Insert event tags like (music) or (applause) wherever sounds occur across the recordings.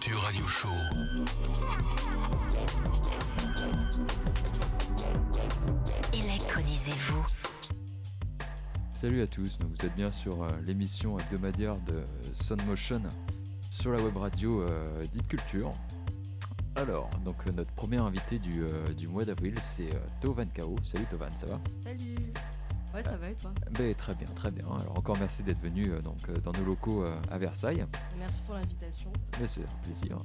Culture Radio Show. Électronisez-vous. Salut à tous, vous êtes bien sur euh, l'émission hebdomadaire de Sun Motion sur la web radio euh, Deep Culture. Alors, donc euh, notre premier invité du, du mois d'avril, c'est Tovan Kao. Salut Tovan, ça va? Salut Ouais, ça va et toi? Ben, Très bien, très bien. Alors encore merci d'être venu euh, donc, euh, dans nos locaux euh, à Versailles. Merci pour l'invitation. Mais c'est un plaisir.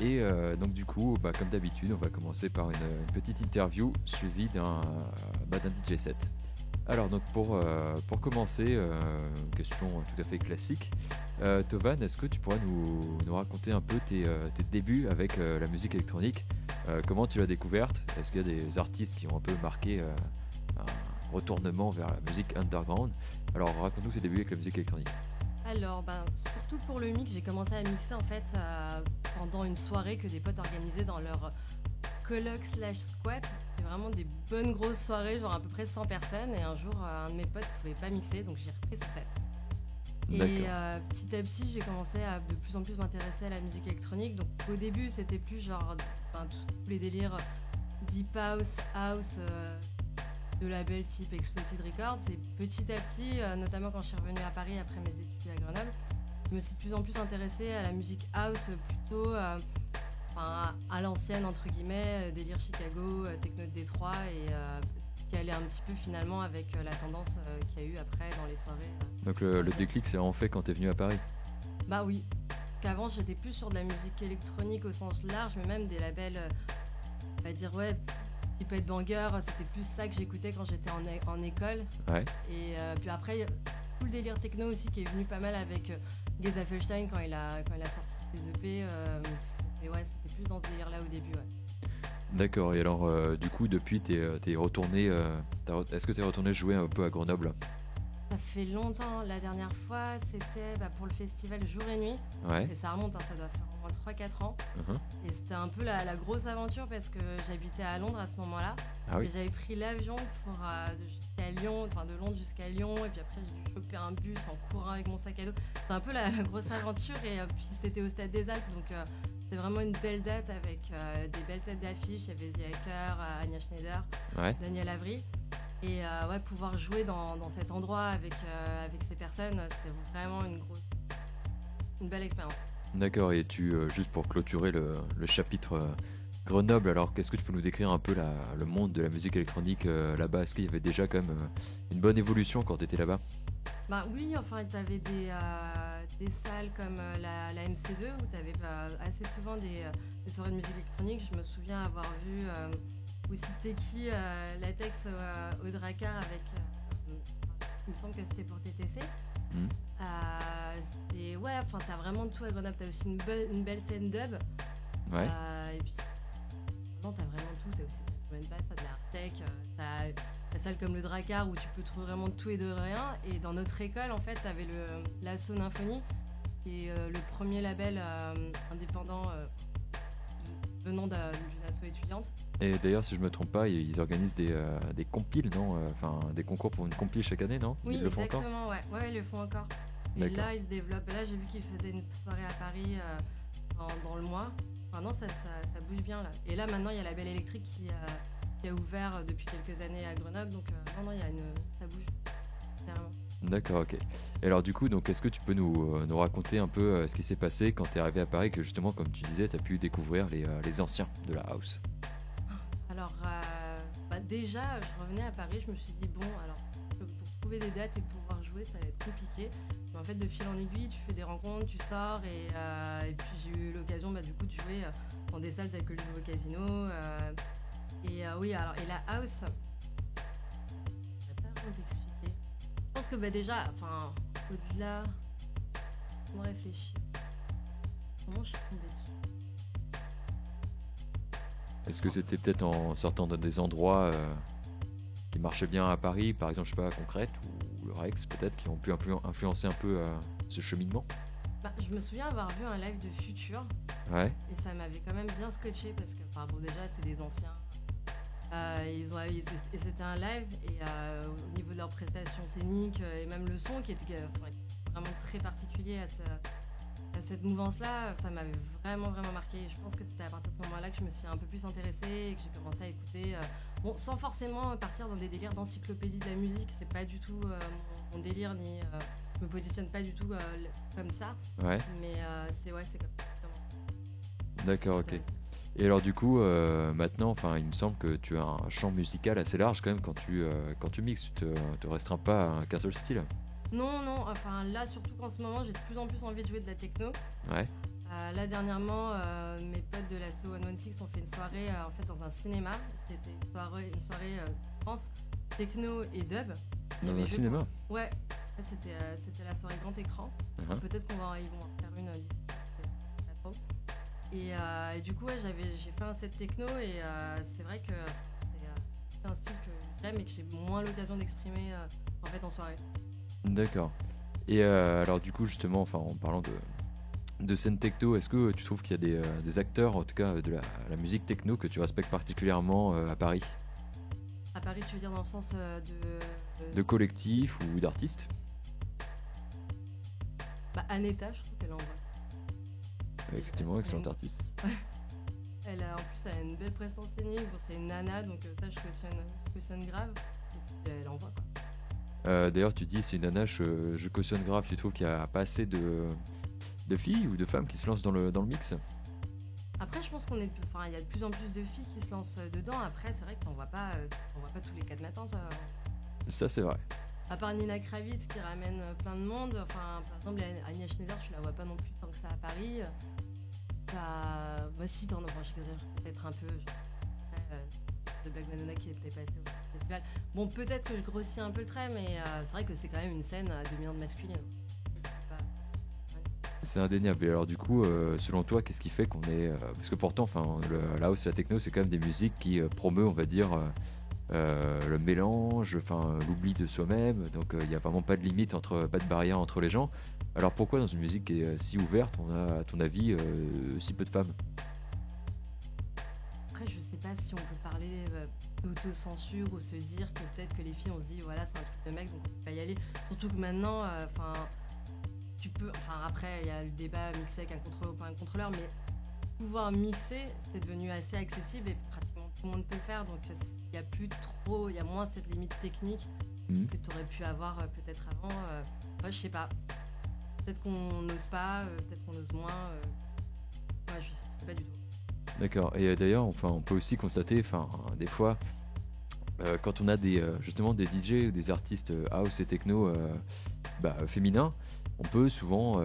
Et euh, donc du coup, bah, comme d'habitude, on va commencer par une, une petite interview suivie d'un bah, DJ set. Alors donc pour, pour commencer, question tout à fait classique, Tovan, est-ce que tu pourrais nous, nous raconter un peu tes, tes débuts avec la musique électronique? Comment tu l'as découverte? Est-ce qu'il y a des artistes qui ont un peu marqué un retournement vers la musique underground Alors raconte-nous tes débuts avec la musique électronique. Alors, ben, surtout pour le mix, j'ai commencé à mixer en fait euh, pendant une soirée que des potes organisaient dans leur colloque slash squat. C'était vraiment des bonnes grosses soirées, genre à peu près 100 personnes. Et un jour, euh, un de mes potes pouvait pas mixer, donc j'ai repris ce set. Et euh, petit à petit, j'ai commencé à de plus en plus m'intéresser à la musique électronique. Donc au début, c'était plus genre ben, tous les délires deep house, house, de labels type Exploited Records. Et petit à petit, euh, notamment quand je suis revenue à Paris après mes études à Grenoble, je me suis de plus en plus intéressée à la musique house plutôt euh, enfin, à, à l'ancienne, entre guillemets, euh, délire Chicago, techno de Détroit, et euh, qui allait un petit peu finalement avec la tendance qu'il y a eu après dans les soirées. Donc le, le déclic c'est vraiment fait quand tu es venu à Paris Bah oui, qu'avant j'étais plus sur de la musique électronique au sens large, mais même des labels, on va dire ouais, Headbanger, c'était plus ça que j'écoutais quand j'étais en, école. Ouais. Et euh, puis après, tout le délire techno aussi qui est venu pas mal avec euh, Geza Felstein quand il a, quand il a sorti ses EP. euh, et ouais, c'était plus dans ce délire là au début. Ouais. D'accord, et alors euh, du coup depuis t'es es retourné, est-ce que t'es retourné jouer un peu à Grenoble? Ça fait longtemps, la dernière fois c'était bah, pour le festival Jour et Nuit. Ouais. Et ça remonte, hein, ça doit faire au moins 3-4 ans. Mhm. Et c'était un peu la, la grosse aventure parce que j'habitais à Londres à ce moment-là. Ah oui. Et j'avais pris l'avion pour euh, jusqu'à Lyon, enfin de Londres jusqu'à Lyon. Et puis après, j'ai dû choper un bus en courant avec mon sac à dos. C'était un peu la, la grosse aventure. Et euh, puis c'était au Stade des Alpes. Donc euh, c'était vraiment une belle date avec euh, des belles têtes d'affiche. Il y avait The Hacker, Anya Schneider, Ouais. Daniel Avry. Et euh, ouais, pouvoir jouer dans, dans cet endroit avec, euh, avec ces personnes, c'était vraiment une grosse. Une belle expérience. D'accord, et tu, euh, juste pour clôturer le, le chapitre Grenoble, alors qu'est-ce que tu peux nous décrire un peu la- le monde de la musique électronique là-bas? Est-ce qu'il y avait déjà quand même une bonne évolution quand tu étais là-bas? Bah oui, enfin, tu avais des, des salles comme la, la MC2 où tu avais assez souvent des, des soirées de musique électronique. Je me souviens avoir vu euh, aussi Teki euh, Latex euh, au Dracar avec. euh, il me semble que c'était pour TTC. Euh, c'était- ouais, enfin, t'as vraiment de tout à Grenoble. T'as aussi une, be- une belle scène dub. Ouais. Et puis, non, t'as vraiment tout. T'as aussi de la drum and bass, t'as de l'art tech, t'as la salle comme le Dracar où tu peux trouver vraiment de tout et de rien. Et dans notre école, en fait, t'avais l'Asso Nymphonie, qui est euh, le premier label euh, indépendant euh, venant d'un- d'une asso étudiante. Et d'ailleurs, si je me trompe pas, ils organisent des, euh, des compiles, non Euh, Enfin, des concours pour une compile chaque année, non? Oui, Ils le font encore? exactement, ouais. ouais, ils le font encore. Et là, ils se développent. Là, j'ai vu qu'ils faisaient une soirée à Paris euh, dans, dans le mois. Enfin, non, ça, ça, ça bouge bien là. Et là, maintenant, il y a la Belle Électrique qui, a- qui a ouvert depuis quelques années à Grenoble. Donc, non, non, il y a une, ça bouge. Carrément. D'accord, ok. Et alors du coup, donc est-ce que tu peux nous, euh, nous raconter un peu euh, ce qui s'est passé quand tu es arrivé à Paris, que justement, comme tu disais, tu as pu découvrir les, euh, les anciens de la house? Alors, bah, déjà, je revenais à Paris, je me suis dit, bon, alors, pour trouver des dates et pouvoir jouer, ça va être compliqué. Mais en fait, de fil en aiguille, tu fais des rencontres, tu sors, et, puis j'ai eu l'occasion bah, du coup de jouer dans des salles telles que le Nouveau Casino. et oui, alors, et la house, que bah, déjà, enfin, au-delà, comment réfléchir Comment je suis tombée dessus Est-ce que c'était peut-être en sortant de des endroits euh, qui marchaient bien à Paris, par exemple, je sais pas, Concrète ou le Rex peut-être, qui ont pu influ- influencer un peu euh, ce cheminement? Bah, Je me souviens avoir vu un live de Future. Ouais, Et ça m'avait quand même bien scotché parce que, enfin bon, déjà, c'est des anciens. Euh, ils ont, ils- et c'était un live et euh, au niveau de leurs prestations scéniques euh, et même le son qui était vraiment très particulier à ce, à cette mouvance-là, ça m'avait vraiment, vraiment marqué. Je pense que c'était à partir de ce moment-là que je me suis un peu plus intéressée et que j'ai commencé à écouter. Euh, bon, sans forcément partir dans des délires d'encyclopédie de la musique, c'est pas du tout euh, mon, délire, ni euh, je me positionne pas du tout comme ça. Ouais. Mais c'est ouais, c'est comme ça. D'accord, ok. Et alors du coup, maintenant, enfin, il me semble que tu as un champ musical assez large quand même quand tu quand tu mixes. Tu te, te restreins pas à qu'un seul style. Non, non, enfin là, surtout qu'en ce moment, j'ai de plus en plus envie de jouer de la techno. Ouais. Euh, là, dernièrement, euh, mes potes de l'assaut 116 ont fait une soirée euh, en fait dans un cinéma. C'était une soirée, une soirée France, techno et dub. Dans un cinéma Ouais, c'était, la soirée grand écran. Uh-huh. Peut-être qu'on va, ils vont en faire une d'ici. Trop. Et, du coup, ouais, j'avais, j'ai fait un set techno et c'est vrai que c'est un style que j'aime et que j'ai moins l'occasion d'exprimer en fait en soirée. D'accord. Et euh, alors du coup justement, enfin en parlant de, de scène techno, est-ce que tu trouves qu'il y a des, euh, des, acteurs, en tout cas de la, musique techno, que tu respectes particulièrement euh, à Paris? À Paris, tu veux dire dans le sens de... De collectif ou d'artistes Bah Aneta, je trouve qu'elle envoie. Effectivement, excellente artiste. elle a, en plus, elle a une belle présence scénique, c'est une nana, donc ça je cautionne, je cautionne grave. Et elle envoie quoi. Euh, d'ailleurs, tu dis c'est une nana, je, cautionne grave. Tu trouves qu'il n'y a pas assez de, de filles ou de femmes qui se lancent dans le, dans le mix? Après, je pense qu'on est, enfin, il y a de plus en plus de filles qui se lancent dedans. Après, c'est vrai qu'on voit pas, euh, on voit pas tous les quatre matins. Ça, c'est vrai. À part Nina Kravitz qui ramène plein de monde. Enfin, par exemple, Agnès Schneider, tu la vois pas non plus tant que ça à Paris. T'as, bah si, t'en enfin, je peut-être un peu. Euh, de Black Madonna qui était passé au festival. Bon, peut-être que je grossis un peu le trait, mais euh, c'est vrai que c'est quand même une scène à dominante masculine. C'est indéniable. Et alors du coup, euh, selon toi, qu'est-ce qui fait qu'on est... Euh, parce que pourtant, enfin, la house et la techno, c'est quand même des musiques qui promeut, on va dire, le mélange, enfin, l'oubli de soi-même. Donc il n'y a vraiment pas de limite, entre, pas de barrière entre les gens. Alors pourquoi dans une musique qui est si ouverte, on a, à ton avis, si peu de femmes? Pas si on peut parler euh, d'autocensure ou se dire que peut-être que les filles on se dit voilà c'est un truc de mec donc on peut pas y aller. Surtout que maintenant, euh, enfin tu peux, enfin après il y a le débat mixer avec un contrôleur ou pas un contrôleur, mais pouvoir mixer c'est devenu assez accessible et pratiquement tout le monde peut le faire donc il y a plus trop, il y a moins cette limite technique mmh. que tu aurais pu avoir euh, peut-être avant. moi je sais pas. Peut-être qu'on n'ose pas, peut-être qu'on ose moins. moi je sais pas du tout. D'accord. Et euh, d'ailleurs, on peut aussi constater, des fois, euh, quand on a des, euh, justement des DJ ou des artistes house et techno bah, féminins, on peut souvent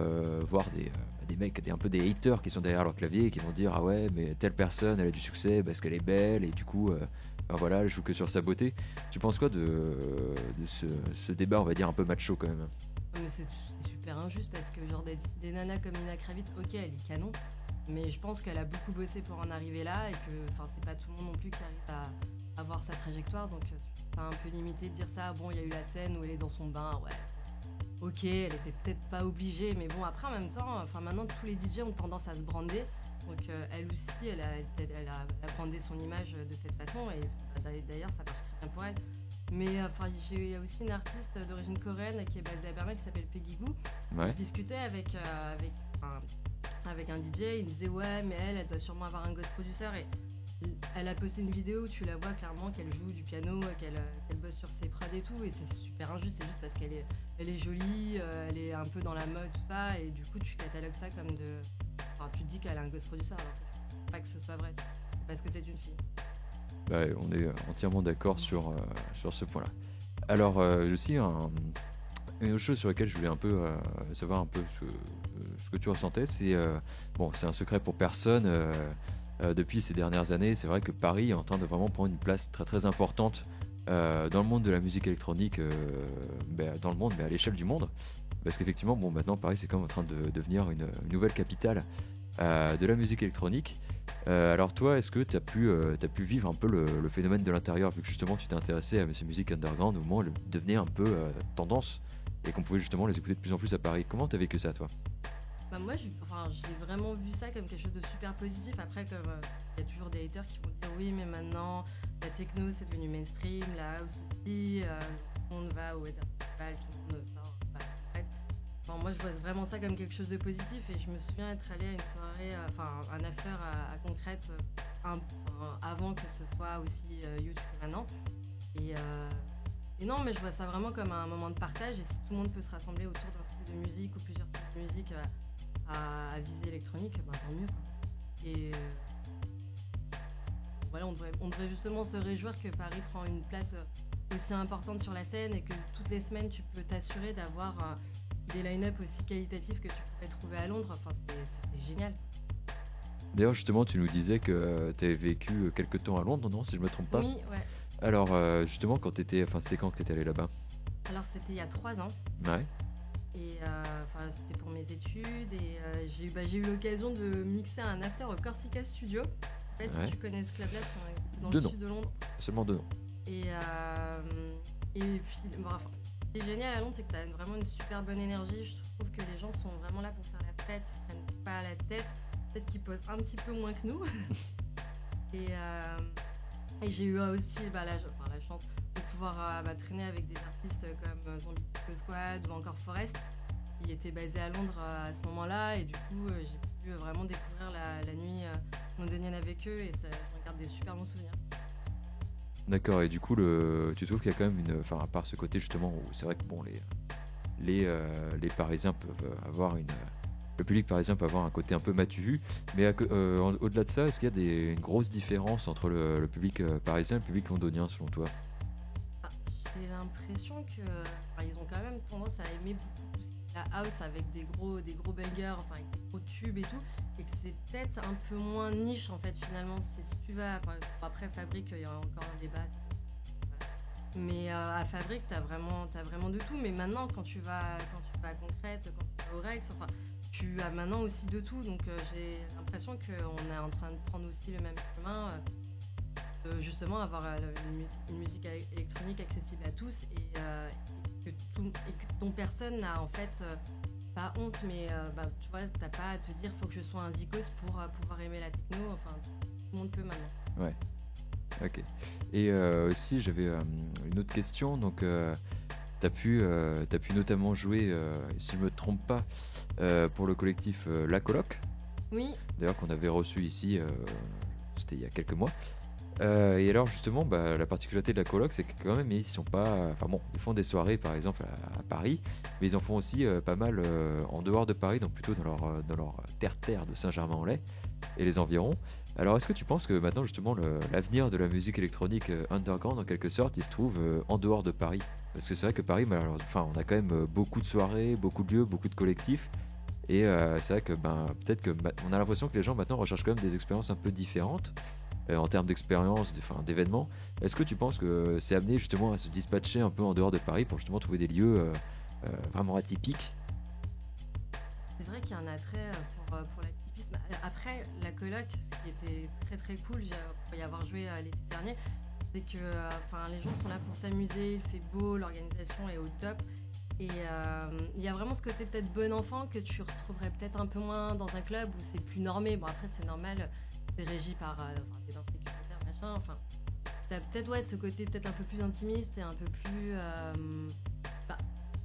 voir des, des mecs, des, un peu des haters qui sont derrière leur clavier et qui vont dire ah ouais mais telle personne elle a du succès parce qu'elle est belle et du coup voilà elle joue que sur sa beauté. Tu penses quoi de, ce, débat on va dire un peu macho quand même? Mais c'est super injuste parce que genre des, nanas comme Nina Kravitz ok elle est canon mais je pense qu'elle a beaucoup bossé pour en arriver là et que c'est pas tout le monde non plus qui arrive à avoir sa trajectoire. Donc c'est un peu limité de dire ça. Bon, il y a eu la scène où elle est dans son bain, ouais. Ok, elle était peut-être pas obligée, mais bon, après en même temps, enfin maintenant tous les DJ ont tendance à se brander. Donc euh, elle aussi, elle a, elle, a, brandé son image de cette façon et bah, d'ailleurs ça marche très bien pour elle. Mais enfin, il y a aussi une artiste d'origine coréenne qui est basée à Berlin qui s'appelle Peggy Goo. Je discutais avec, euh, avec avec un DJ, il me disait ouais mais elle, elle doit sûrement avoir un ghost producer. Et elle a posté une vidéo où tu la vois clairement qu'elle joue du piano, qu'elle bosse sur ses prods et tout. Et c'est super injuste, c'est juste parce qu'elle est, elle est jolie, euh, elle est un peu dans la mode, tout ça. Et du coup tu catalogues ça comme de... Enfin tu te dis qu'elle a un ghost producer alors que pas que ce soit vrai, parce que c'est une fille. Bah, on est entièrement d'accord sur, euh, sur ce point-là. Alors euh, aussi un, une autre chose sur laquelle je voulais un peu savoir un peu ce, que tu ressentais, c'est euh, bon, c'est un secret pour personne. Euh, euh, depuis ces dernières années, c'est vrai que Paris est en train de vraiment prendre une place très très importante dans le monde de la musique électronique, ben, dans le monde, mais à l'échelle du monde. Parce qu'effectivement, bon, maintenant Paris c'est comme en train de devenir une, nouvelle capitale de la musique électronique. Alors toi, est-ce que tu as, pu, as pu vivre un peu le, phénomène de l'intérieur, vu que justement tu t'es intéressé à ces musiques underground, au moment où elles devenaient un peu tendance et qu'on pouvait justement les écouter de plus en plus à Paris. Comment tu as vécu ça toi? Bah, moi, j'ai vraiment vu ça comme quelque chose de super positif. Après, euh, il y a toujours des haters qui vont dire oui, mais maintenant la techno c'est devenu mainstream, la house aussi, euh, tout le monde va au weather festival, tout le monde moi, je vois vraiment ça comme quelque chose de positif. Et je me souviens être allée à une soirée, euh, enfin, un affaire à, concrète euh, avant que ce soit aussi euh, YouTube maintenant. Et, et, non, mais je vois ça vraiment comme un moment de partage. Et si tout le monde peut se rassembler autour d'un style de musique ou plusieurs styles de musique à, visée électronique, ben, tant mieux. Et voilà, on devrait, on devrait justement se réjouir que Paris prend une place aussi importante sur la scène et que toutes les semaines tu peux t'assurer d'avoir des line-up aussi qualitatifs que tu pourrais trouver à Londres. Enfin, c'est génial. D'ailleurs, justement, tu nous disais que euh, tu avais vécu euh, quelques temps à Londres, non Si je me trompe pas. Oui, ouais. Alors, euh, justement, quand étais, enfin, c'était quand que tu étais allé là-bas? Alors, c'était il y a trois ans. Ouais. Et c'était pour mes études et j'ai eu, bah, eu l'occasion de mixer un after au Corsica Studio. Je sais pas si tu connais ce club-là, c'est dans le sud de Londres. Seulement deux noms. Et, et puis, bref, qui est génial à Londres, c'est que tu as vraiment une super bonne énergie. Je trouve que les gens sont vraiment là pour faire la fête, ils se prennent pas à la tête. Peut-être qu'ils posent un petit peu moins que nous. (laughs) et, euh, et j'ai eu aussi bah, la, la, chance de pouvoir euh, bah, traîner avec des artistes comme euh, Zombie Disco Squad ou encore Forest, qui étaient basés à Londres à ce moment-là. Et du coup, j'ai pu vraiment découvrir la, la nuit londonienne avec eux et ça, je garde des super bons souvenirs. D'accord, et du coup, le, tu trouves qu'il y a quand même une. Enfin, à part ce côté justement où c'est vrai que bon, les, les, euh, les Parisiens peuvent avoir une. Le public parisien peut avoir un côté un peu matu, mais euh, au-delà de ça, est-ce qu'il y a des, une grosse différence entre le, public euh, parisien et le public londonien selon toi? Ah, J'ai l'impression qu'ils ont quand même tendance à aimer beaucoup la house avec des gros, des gros bangers, enfin avec des gros tubes et tout et que c'est peut-être un peu moins niche en fait finalement. Si tu vas, après Fabrique, il y a encore un débat. Mais euh, à Fabrique, tu as vraiment, as vraiment de tout. Mais maintenant, quand tu vas, quand tu vas à Concrète, quand tu vas au Rex, enfin, tu as maintenant aussi de tout. Donc euh, j'ai l'impression qu'on est en train de prendre aussi le même chemin. Euh, justement, avoir une, musique électronique accessible à tous et, que, tout, personne n'a en fait pas honte, mais euh, bah, tu vois, t'as pas à te dire faut que je sois un zikos pour euh, pouvoir aimer la techno. Enfin, tout le monde peut maintenant. Ouais. Ok. Et euh, aussi, j'avais une autre question. Donc, tu as, pu, as pu notamment jouer, si je me trompe pas, pour le collectif La Coloc. Oui. D'ailleurs, qu'on avait reçu ici, c'était il y a quelques mois. Euh, et alors justement, bah, la particularité de la coloc, c'est que quand même ils sont pas, enfin bon, ils font des soirées par exemple à, Paris, mais ils en font aussi euh, pas mal euh, en dehors de Paris, donc plutôt dans leur dans leur terre terre de Saint-Germain-en-Laye et les environs. Alors est-ce que tu penses que maintenant justement l'avenir de la musique électronique underground en quelque sorte, il se trouve en dehors de Paris? Parce que c'est vrai que Paris, enfin, on a quand même beaucoup de soirées, beaucoup de lieux, beaucoup de collectifs. Et c'est vrai que ben, peut-être que on a l'impression que les gens maintenant recherchent quand même des expériences un peu différentes. Euh, en termes d'expérience, d'événements. Est-ce que tu penses que c'est amené justement à se dispatcher un peu en dehors de Paris pour justement trouver des lieux euh, euh, vraiment atypiques? C'est vrai qu'il y a un attrait pour, pour l'atypisme. Après, la coloc, ce qui était très très cool, pour y avoir joué l'été dernier, c'est que les gens sont là pour s'amuser, il fait beau, l'organisation est au top. Et il y a vraiment ce côté peut-être bon enfant que tu retrouverais peut-être un peu moins dans un club où c'est plus normé. Bon, après, c'est normal, c'est régi par euh, des insécuritaires, machin. Enfin, t'as peut-être ouais, ce côté peut-être un peu plus intimiste et un peu plus euh, bah,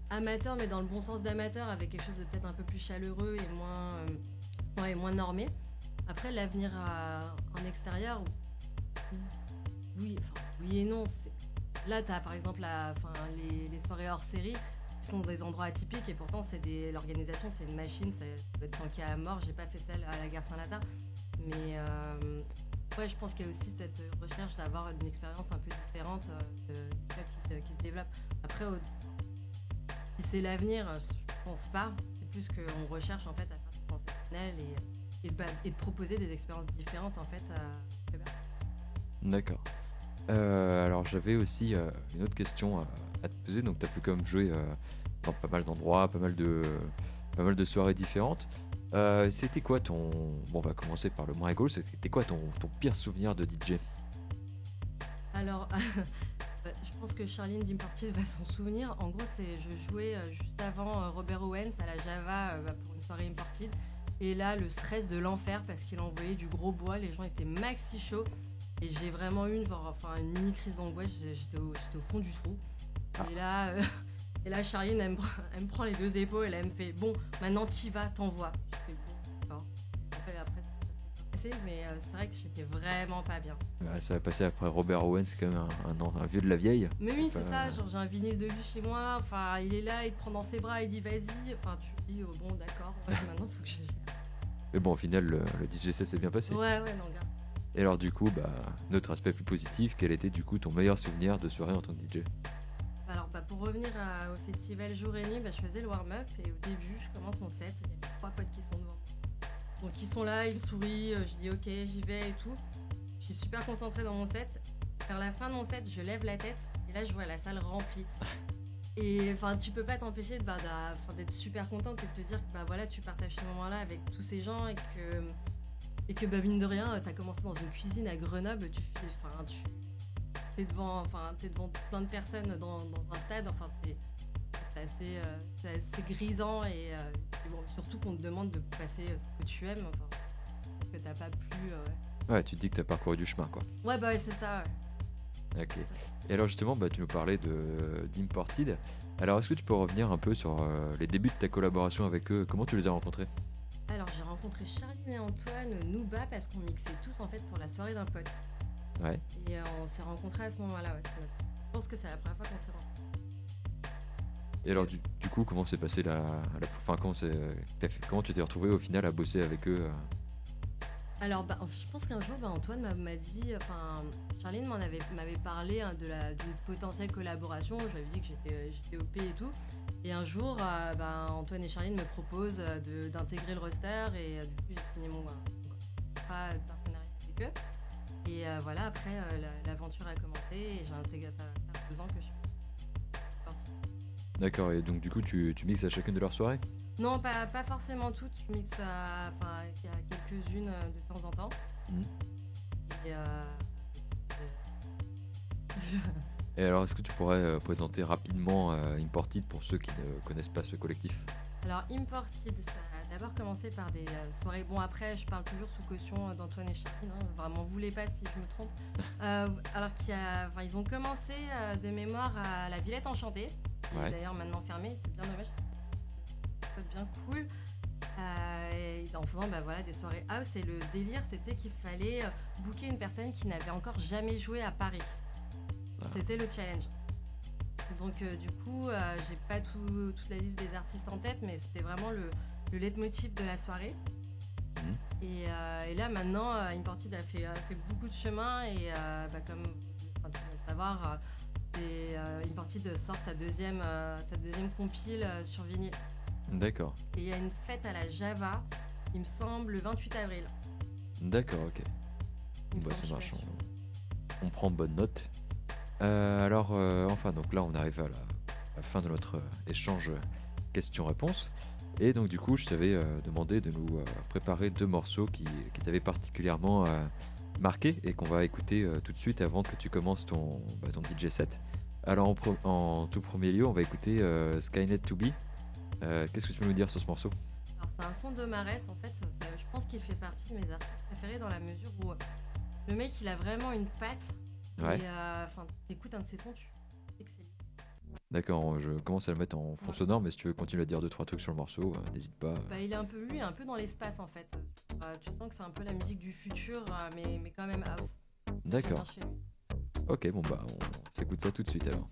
amateur, mais dans le bon sens d'amateur, avec quelque chose de peut-être un peu plus chaleureux et moins, euh, moins normé. Après, l'avenir en extérieur, oui, oui et non. Là, tu as par exemple la, les, soirées hors série sont des endroits atypiques et pourtant, c'est l'organisation, c'est une machine, ça peut être tanké à mort. J'ai pas fait celle à la gare Saint-Lazare. Mais euh, je pense qu'il y a aussi cette recherche d'avoir une expérience un peu différente euh, qui, se, qui, se, développe. Après, si c'est l'avenir, je pense pas. C'est plus qu'on recherche en fait à faire du sensationnel et, et, de proposer des expériences différentes en fait à D'accord. Euh, alors j'avais aussi une autre question à, te poser. Donc tu as pu comme jouer dans pas mal d'endroits, pas de pas mal de soirées différentes. Euh, c'était quoi ton. Bon, on va commencer par le moins rigolo. C'était quoi ton, pire souvenir de DJ Alors, (laughs) bah, je pense que Charline Dimportier va s'en souvenir. En gros, c'est je jouais euh, juste avant euh, Robert Owens à la Java bah, pour une soirée Imported. Et là, le stress de l'enfer parce qu'il envoyait du gros bois. Les gens étaient maxi chauds. Et j'ai vraiment eu une, enfin, une mini crise d'angoisse. J'étais au, fond du trou. Et là. (laughs) Et là, Charline, elle me, prend- (laughs) elle me prend les deux épaules et elle me fait Bon, maintenant t'y vas, t'envoies. Je fais Bon, d'accord. Après, après, mais euh, c'est vrai que j'étais vraiment pas bien. Ça va passer après Robert Owen, c'est quand même un, un an- un vieux de la vieille. Mais oui, c'est ça, genre j'ai un vinyle de lui chez moi, enfin il est là, il te prend dans ses bras, il dit vas-y, enfin tu dis oh, bon d'accord, ouais, (laughs) maintenant faut que je. Mais bon, au final, le, le DJ set s'est bien passé. Ouais ouais non gars. Et alors, du coup, bah, notre aspect plus positif, quel était du coup ton meilleur souvenir de soirée en tant que DJ pour revenir au festival jour et nuit, bah, je faisais le warm-up et au début je commence mon set, il y a trois potes qui sont devant. Donc ils sont là, ils sourient, euh, je dis ok j'y vais et tout. Je suis super concentrée dans mon set. Vers la fin de mon set, je lève la tête et là je vois la salle remplie. Et enfin tu peux pas t'empêcher bah, d'être super contente et de te dire que bah voilà tu partages ce moment-là avec tous ces gens et que et que bah, mine de rien t'as commencé dans une cuisine à Grenoble, tu t'es devant enfin devant plein de personnes dans, dans un stade, enfin c'est c'est assez, euh, c'est assez grisant et, euh, et bon, surtout qu'on te demande de passer euh, ce que tu aimes, enfin, que t'as pas pu. euh, ouais. Tu te dis que t'as parcouru du chemin, quoi. Ouais, bah ouais, c'est ça. ouais. Ok. Et alors justement, bah, tu nous parlais de d'Imported. Alors est-ce que tu peux revenir un peu sur euh, les débuts de ta collaboration avec eux? Comment tu les as rencontrés? Alors j'ai rencontré Charline et Antoine Nouba parce qu'on mixait tous en fait pour la soirée d'un pote. Ouais. Et euh, on s'est rencontrés à ce moment-là. Ouais, Je pense que c'est la première fois qu'on s'est rencontrés. Et alors du, du coup, comment s'est passé la, la enfin, comment, fait- comment tu t'es retrouvé au final à bosser avec eux euh? Alors, bah, je pense qu'un jour, bah, Antoine m'a- dit, enfin, Charline m'avait parlé hein, de la, d'une potentielle collaboration. Je lui avais dit que j'étais, j'étais OP et tout. Et un jour, euh, bah, Antoine et Charline me proposent euh, de, d'intégrer le roster et euh, du coup, j'ai signé mon, mon contrat de partenariat avec eux. Et euh, voilà, après, euh, la- l'aventure a commencé et j'ai intégré ça ça fait deux ans que je suis partie. D'accord. Et donc du coup, tu, tu mixes à chacune de leurs soirées? Non, pas, pas forcément toutes. Je mixe à, quelques-unes euh, de temps en temps. Mhm. Et, euh, Et alors, est-ce que tu pourrais présenter rapidement Imported pour ceux qui ne connaissent pas ce collectif? Alors, Imported, ça d'abord commencé par des euh, soirées. Bon, après, je parle toujours sous caution euh, d'Antoine et Charline. hein, vraiment, vous les pas si je me trompe. (laughs) Euh, alors qu'il y a, enfin, ils ont commencé de mémoire à la Villette Enchantée, qui Ouais. est d'ailleurs maintenant fermée. C'est bien dommage. C'est bien cool. Euh, et en faisant bah, voilà, des soirées house. Et le délire, c'était qu'il fallait booker une personne qui n'avait encore jamais joué à Paris. Ah. C'était le challenge. Donc euh, du coup, euh, j'ai pas tout- toute la liste des artistes en tête, mais c'était vraiment le, le leitmotiv de la soirée. Et, euh, et là maintenant, euh, Imported a fait, a fait beaucoup de chemin et euh, bah, comme enfin, tout le monde savoir, euh, Imported sort sa deuxième, sa deuxième compile sur vinyle. D'accord. Et il y a une fête à la Java, il me semble, le 28 avril. D'accord, ok. Bah, ça marche. On, on prend bonne note. Euh, alors, euh, enfin, donc là, on arrive à la, la fin de notre euh, échange questions-réponses. Et donc, du coup, je t'avais euh, demandé de nous euh, préparer deux morceaux qui, qui t'avaient particulièrement euh, marqué et qu'on va écouter tout de suite avant que tu commences ton, bah, ton DJ set. Alors, en, pro- en tout premier lieu, on va écouter Skynet to Be. Qu'est-ce que tu peux nous dire sur ce morceau? Alors c'est un son de Marès, en fait, je pense qu'il fait partie de mes artistes préférés dans la mesure où le mec il a vraiment une patte. Ouais. Et euh, enfin, t'écoutes un de ses sons, tu D'accord, je commence à le mettre en fond Ouais. sonore, mais si tu veux continuer à dire deux trois trucs sur le morceau, euh, n'hésite pas. Bah, il est un peu lui, un peu dans l'espace en fait. Euh, tu sens que c'est un peu la musique du futur, euh, mais, mais quand même house. D'accord. Ok, bon bah on s'écoute ça tout de suite alors.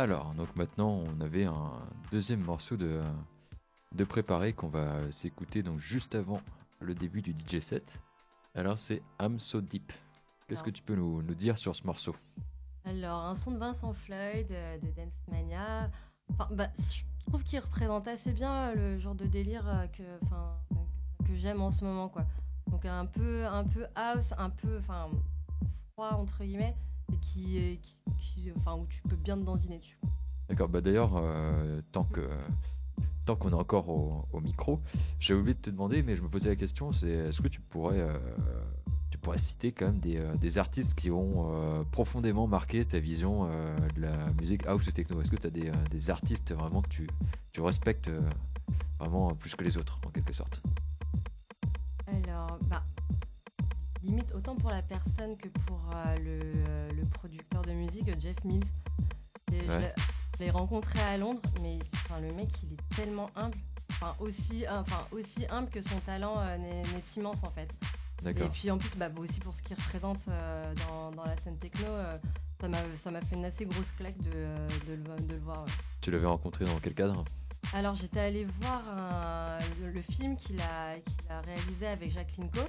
Alors, donc maintenant, on avait un deuxième morceau de, de préparé qu'on va s'écouter donc juste avant le début du DJ set. Alors, c'est I'm So Deep. Qu'est-ce que tu peux nous, nous, dire sur ce morceau? Alors, un son de Vincent Floyd de, Dance Mania. Enfin, bah, je trouve qu'il représente assez bien le genre de délire euh, que, enfin, que j'aime en ce moment, quoi. Donc un peu, un peu house, un peu, enfin, froid entre guillemets, et qui, qui, où tu peux bien te dandiner dessus. D'accord. Bah d'ailleurs, euh, tant que tant qu'on est encore au, micro, j'ai oublié de te demander, mais je me posais la question, c'est est-ce que tu pourrais euh, tu pourrais citer quand même des, euh, des artistes qui ont profondément marqué ta vision de la musique house ou techno? Est-ce que tu as des, des, artistes vraiment que tu, tu respectes vraiment plus que les autres, en quelque sorte? Autant pour la personne que pour euh, euh, le, producteur de musique, Jeff Mills. Je l'ai rencontré à Londres, mais le mec, il est tellement humble. Enfin, aussi, enfin, aussi humble que son talent euh, n'est immense en fait. Et puis en plus, bah, aussi pour ce qu'il représente dans, la scène techno, ça m'a fait une assez grosse claque de, le, voir. Tu l'avais rencontré dans quel cadre? Alors j'étais allée voir le film qu'il a, a, réalisé avec Jacqueline Co,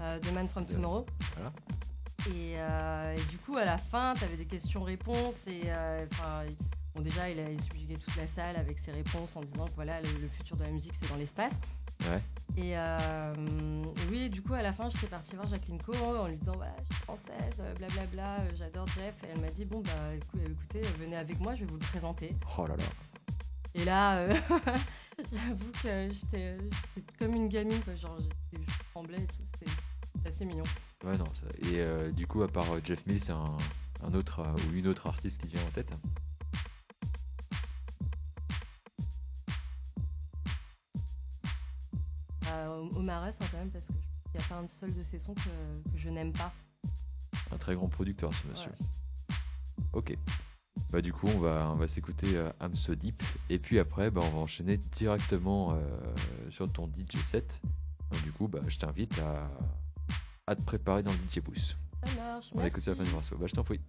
euh, The Man from Tomorrow. Euh, et, du coup à la fin, tu avais des questions-réponses et euh, bon, déjà il a subjugué toute la salle avec ses réponses en disant que voilà le, futur de la musique c'est dans l'espace. Et, oui, du coup, à la fin, j'étais partie voir Jacqueline Co en lui disant ouais, Je suis française, blablabla, j'adore Jeff. Et elle m'a dit Bon, bah écoutez, venez avec moi, je vais vous le présenter. Oh là là. Et là, euh, (laughs) (laughs) j'avoue que j'étais comme une gamine, genre je tremblais et tout, c'était assez mignon. Ouais, non, ça... et euh, du coup, à part euh, Jeff Mills, c'est un, un, autre ou une autre artiste qui vient en tête Omares, hein, quand même, parce qu'il n'y a pas un seul de ses sons que, je n'aime pas. Un très grand producteur, ce monsieur. Ok. Bah, du coup, on va, on va s'écouter euh, I'm So Deep. Et puis après, bah, on va enchaîner directement euh, sur ton DJ set. Donc, du coup, bah, je t'invite à, à te préparer dans le DJ Boost. Ça marche. On va écouter la fin du morceau. Bah, je t'en prie.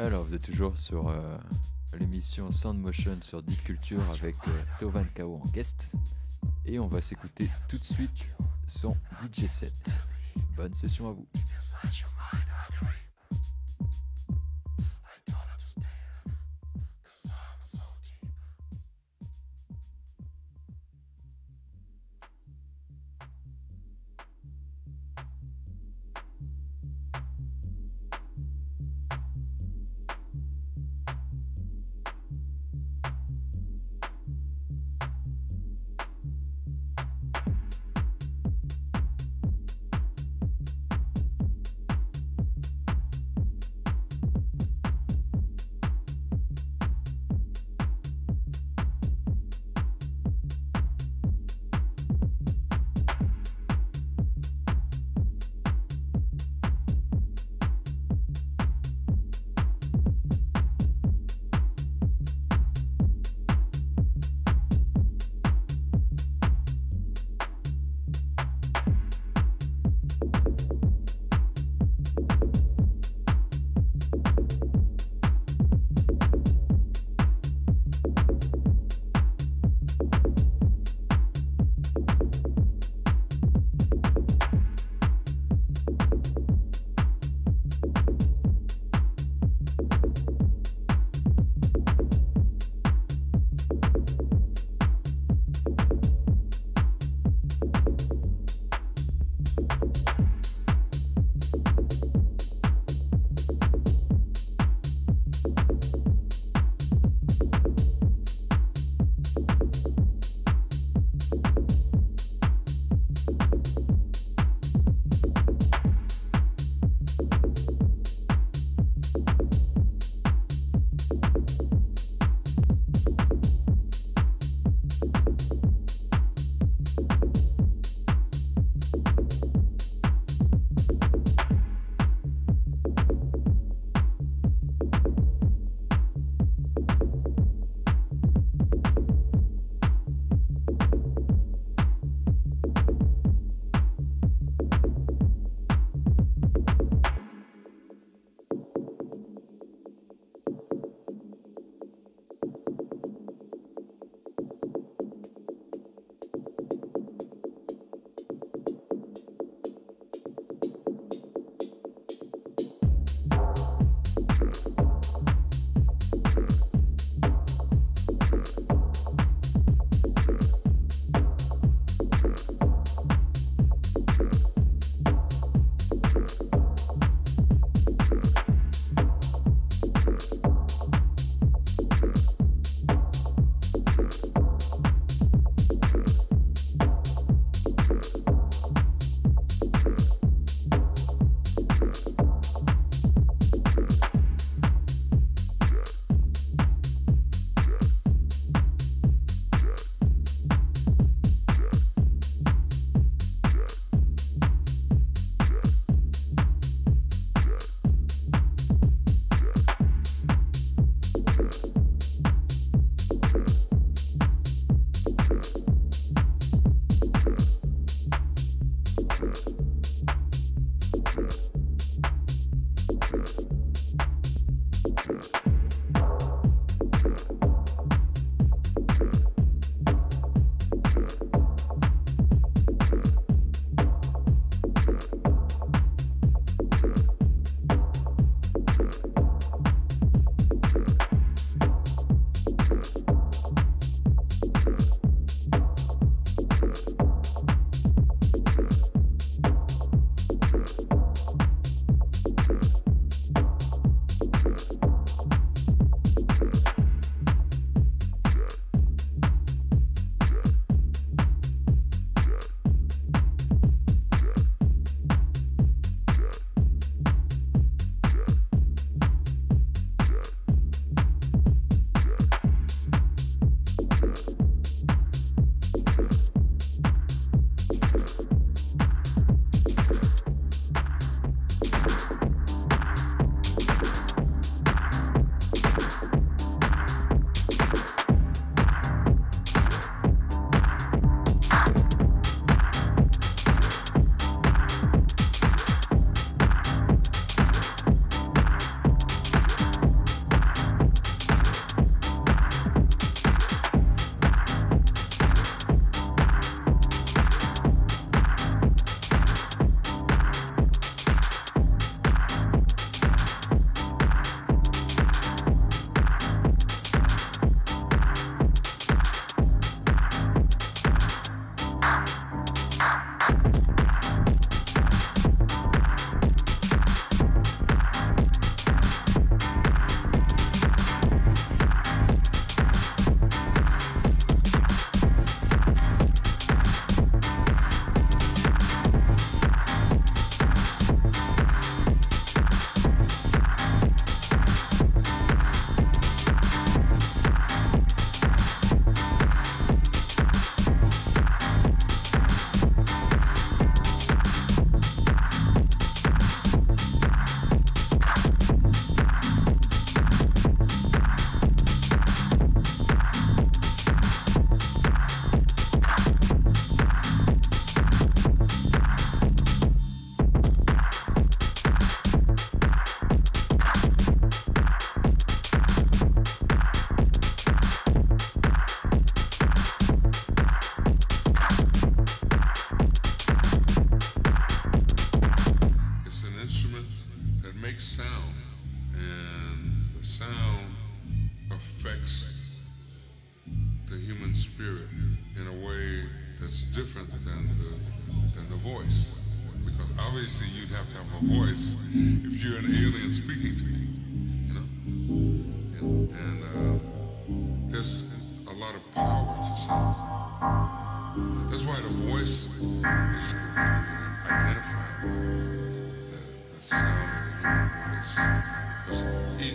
Alors, vous êtes toujours sur euh, l'émission Sound Motion sur Deep Culture avec euh, Tovan Kao en guest. Et on va s'écouter tout de suite son DJ set. Bonne session à vous.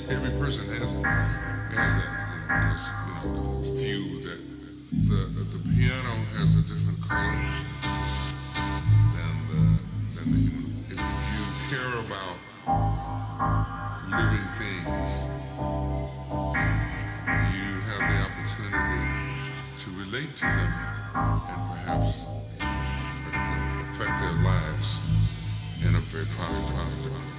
Every person has has that, you know, the few that the the piano has a different color than the than the human. If you care about living things, you have the opportunity to relate to them and perhaps affect, affect their lives in a very positive, positive,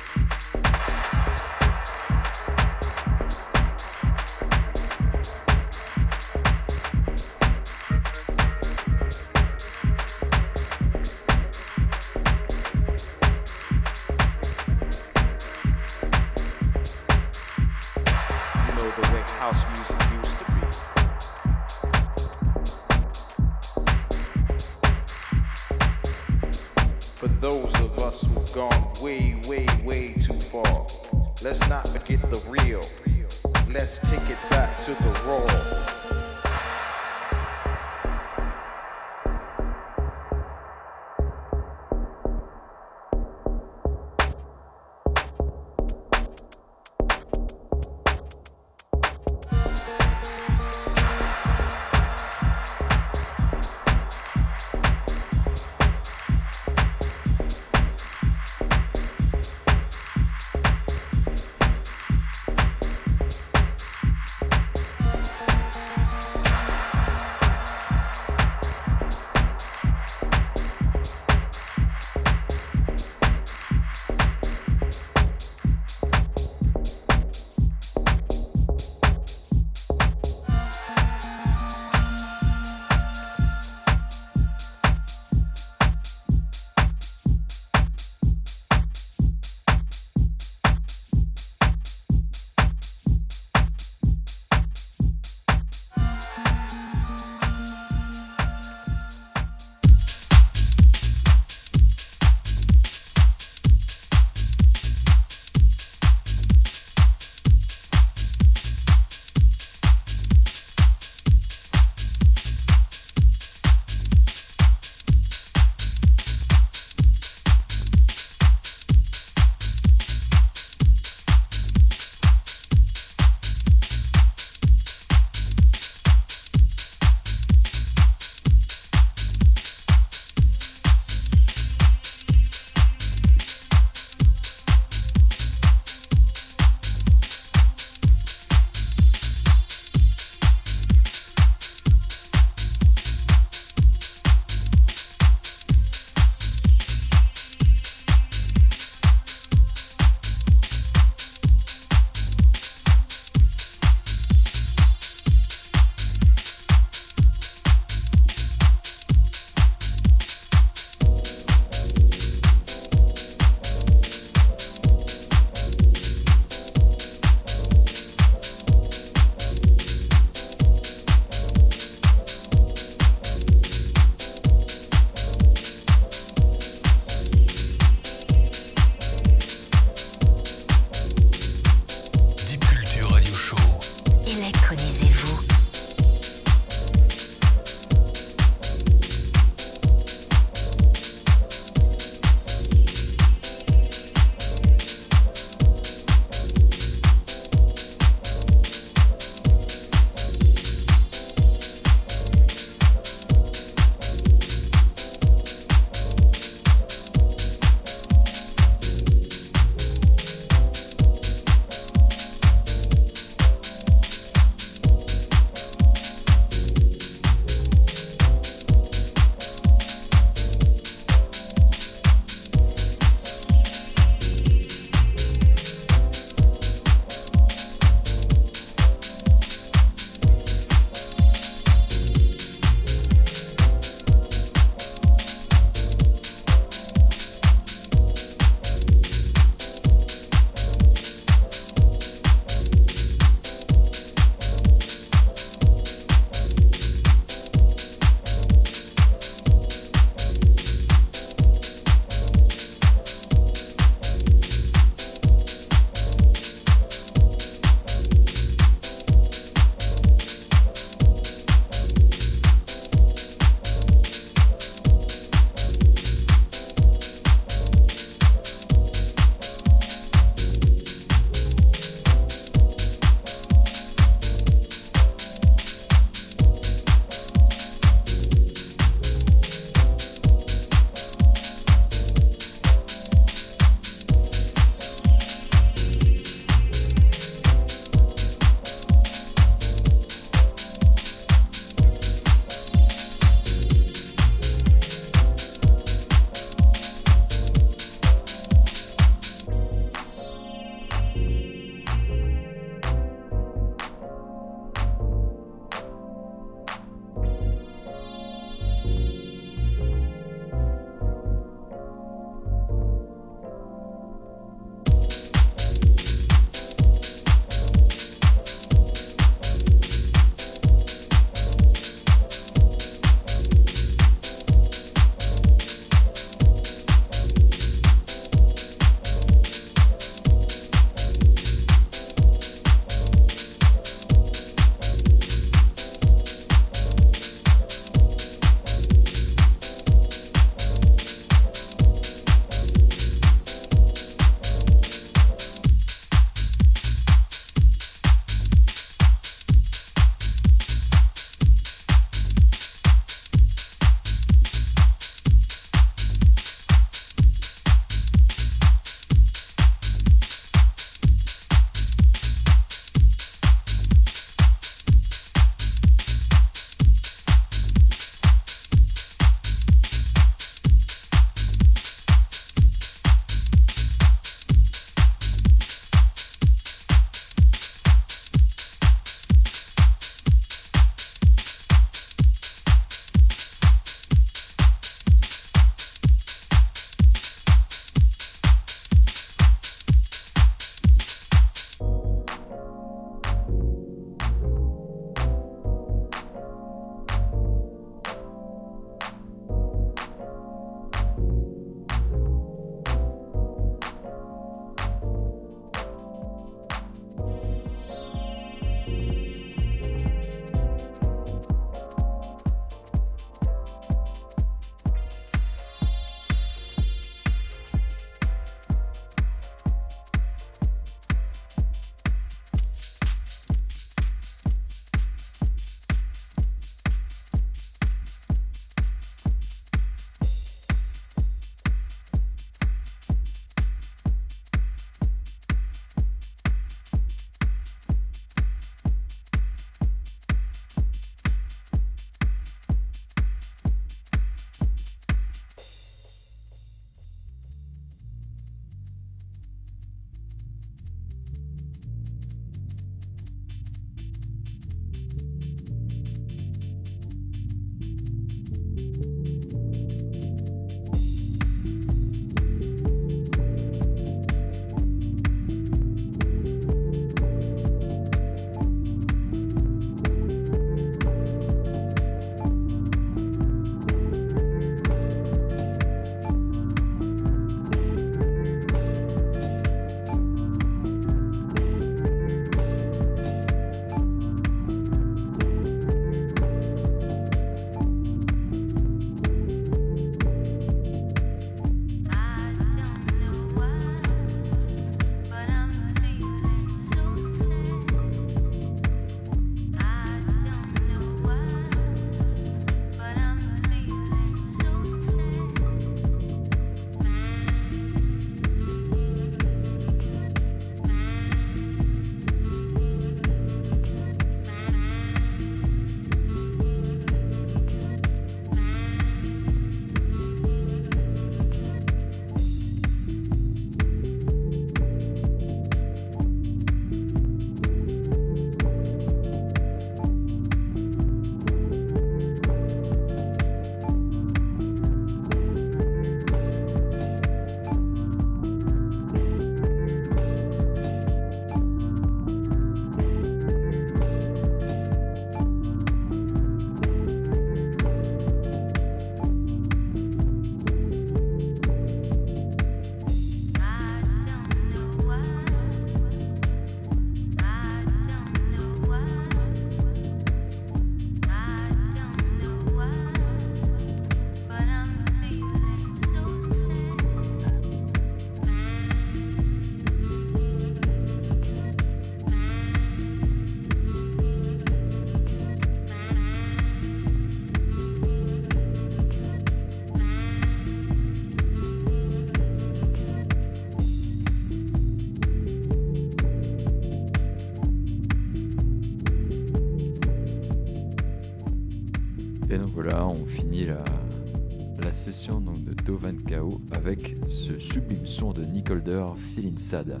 Sad.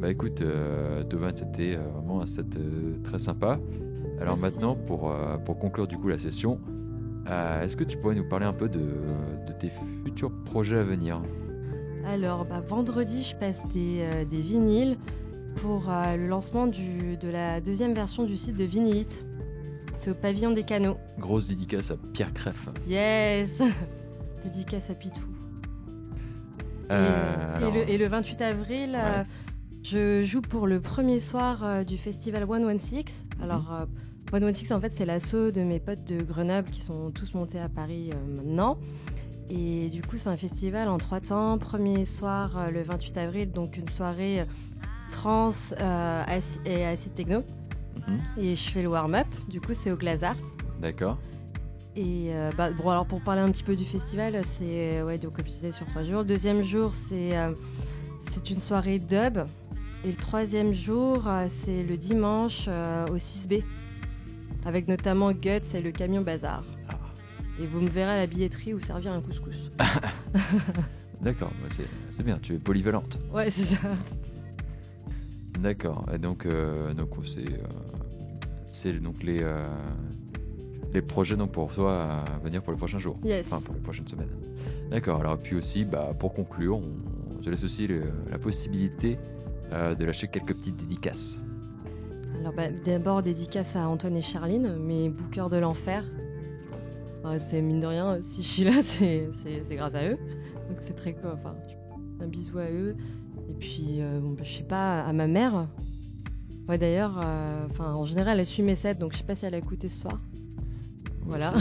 Bah écoute, euh, Dovan, c'était euh, vraiment un set euh, très sympa. Alors Merci. maintenant, pour, euh, pour conclure du coup la session, est-ce que tu pourrais nous parler un peu de, de tes futurs projets à venir? Alors, bah, vendredi, je passe des, des vinyles pour le lancement du- de la deuxième version du site de Vinylite. C'est au pavillon des canaux. Grosse dédicace à Pierre Creff. Yes (laughs) Dédicace à Pitou. Et, Euh, euh, et alors, le, et le 28 avril, euh, je joue pour le premier soir euh, du festival 116. Alors, euh, 116, en fait, c'est l'assaut de mes potes de Grenoble qui sont tous montés à Paris maintenant. Et du coup, c'est un festival en trois temps. Premier soir, euh, le 28 avril, donc une soirée trans euh, ac- et acid techno. Mhm. Et je fais le warm-up. Du coup, c'est au Glazart. D'accord. Et euh, bah, bon, alors pour parler un petit peu du festival, c'est ouais, donc comme je disais sur trois jours. Le deuxième jour, c'est euh, c'est une soirée dub. Et le troisième jour, euh, c'est le dimanche au 6B, avec notamment Guts et le camion bazar. Ah. Et vous me verrez à la billetterie ou servir un couscous. (laughs) D'accord, bah, c'est bien, tu es polyvalente. ouais, c'est ça. D'accord. Et donc, euh, donc c'est c'est donc les les projets donc pour toi à venir pour les prochains jours. Yes. Enfin pour les prochaines semaines. D'accord. Alors puis aussi, bah, pour conclure, on, on te laisse aussi le- la possibilité euh, de lâcher quelques petites dédicaces. Alors bah, d'abord dédicace à Antoine et Charline, mes bookers de l'enfer. C'est mine de rien, si je suis là, (laughs) c'est grâce à eux. Donc c'est très cool. Enfin, un bisou à eux. Et puis, euh, bon, bah, je sais pas, à ma mère. Ouais, d'ailleurs, euh, en général, elle suit mes sets, donc je sais pas si elle a écouté ce soir. Voilà.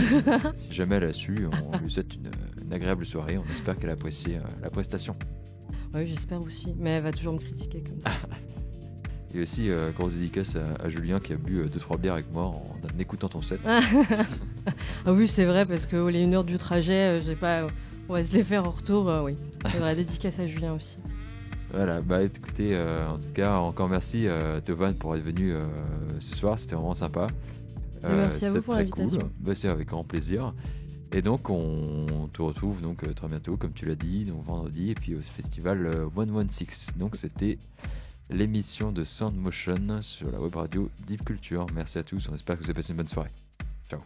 Si, (laughs) si jamais elle a su, on (laughs) lui souhaite une, une agréable soirée. On espère qu'elle a apprécié euh, la prestation. Ouais, j'espère aussi. Mais elle va toujours me critiquer comme ça. (laughs) Et aussi, euh, grosse dédicace à, à Julien qui a bu 2-3 bières avec moi en, en écoutant ton set. Ah oui, c'est vrai, parce que les une heure du trajet, euh, j'ai pas. On va se les faire en retour, euh, oui. C'est vrai, dédicace à Julien aussi. Voilà, bah écoutez, euh, en tout cas, encore merci euh, Tovan pour être venu euh, ce soir, c'était vraiment sympa. Et merci à vous pour l'invitation. cool. Bah, c'est avec grand plaisir. Et donc, on te retrouve donc euh, très bientôt, comme tu l'as dit, donc vendredi, et puis au festival euh, 116. Donc, c'était l'émission de Sound Motion sur la web radio Deep Culture. Merci à tous, on espère que vous avez passé une bonne soirée. Ciao.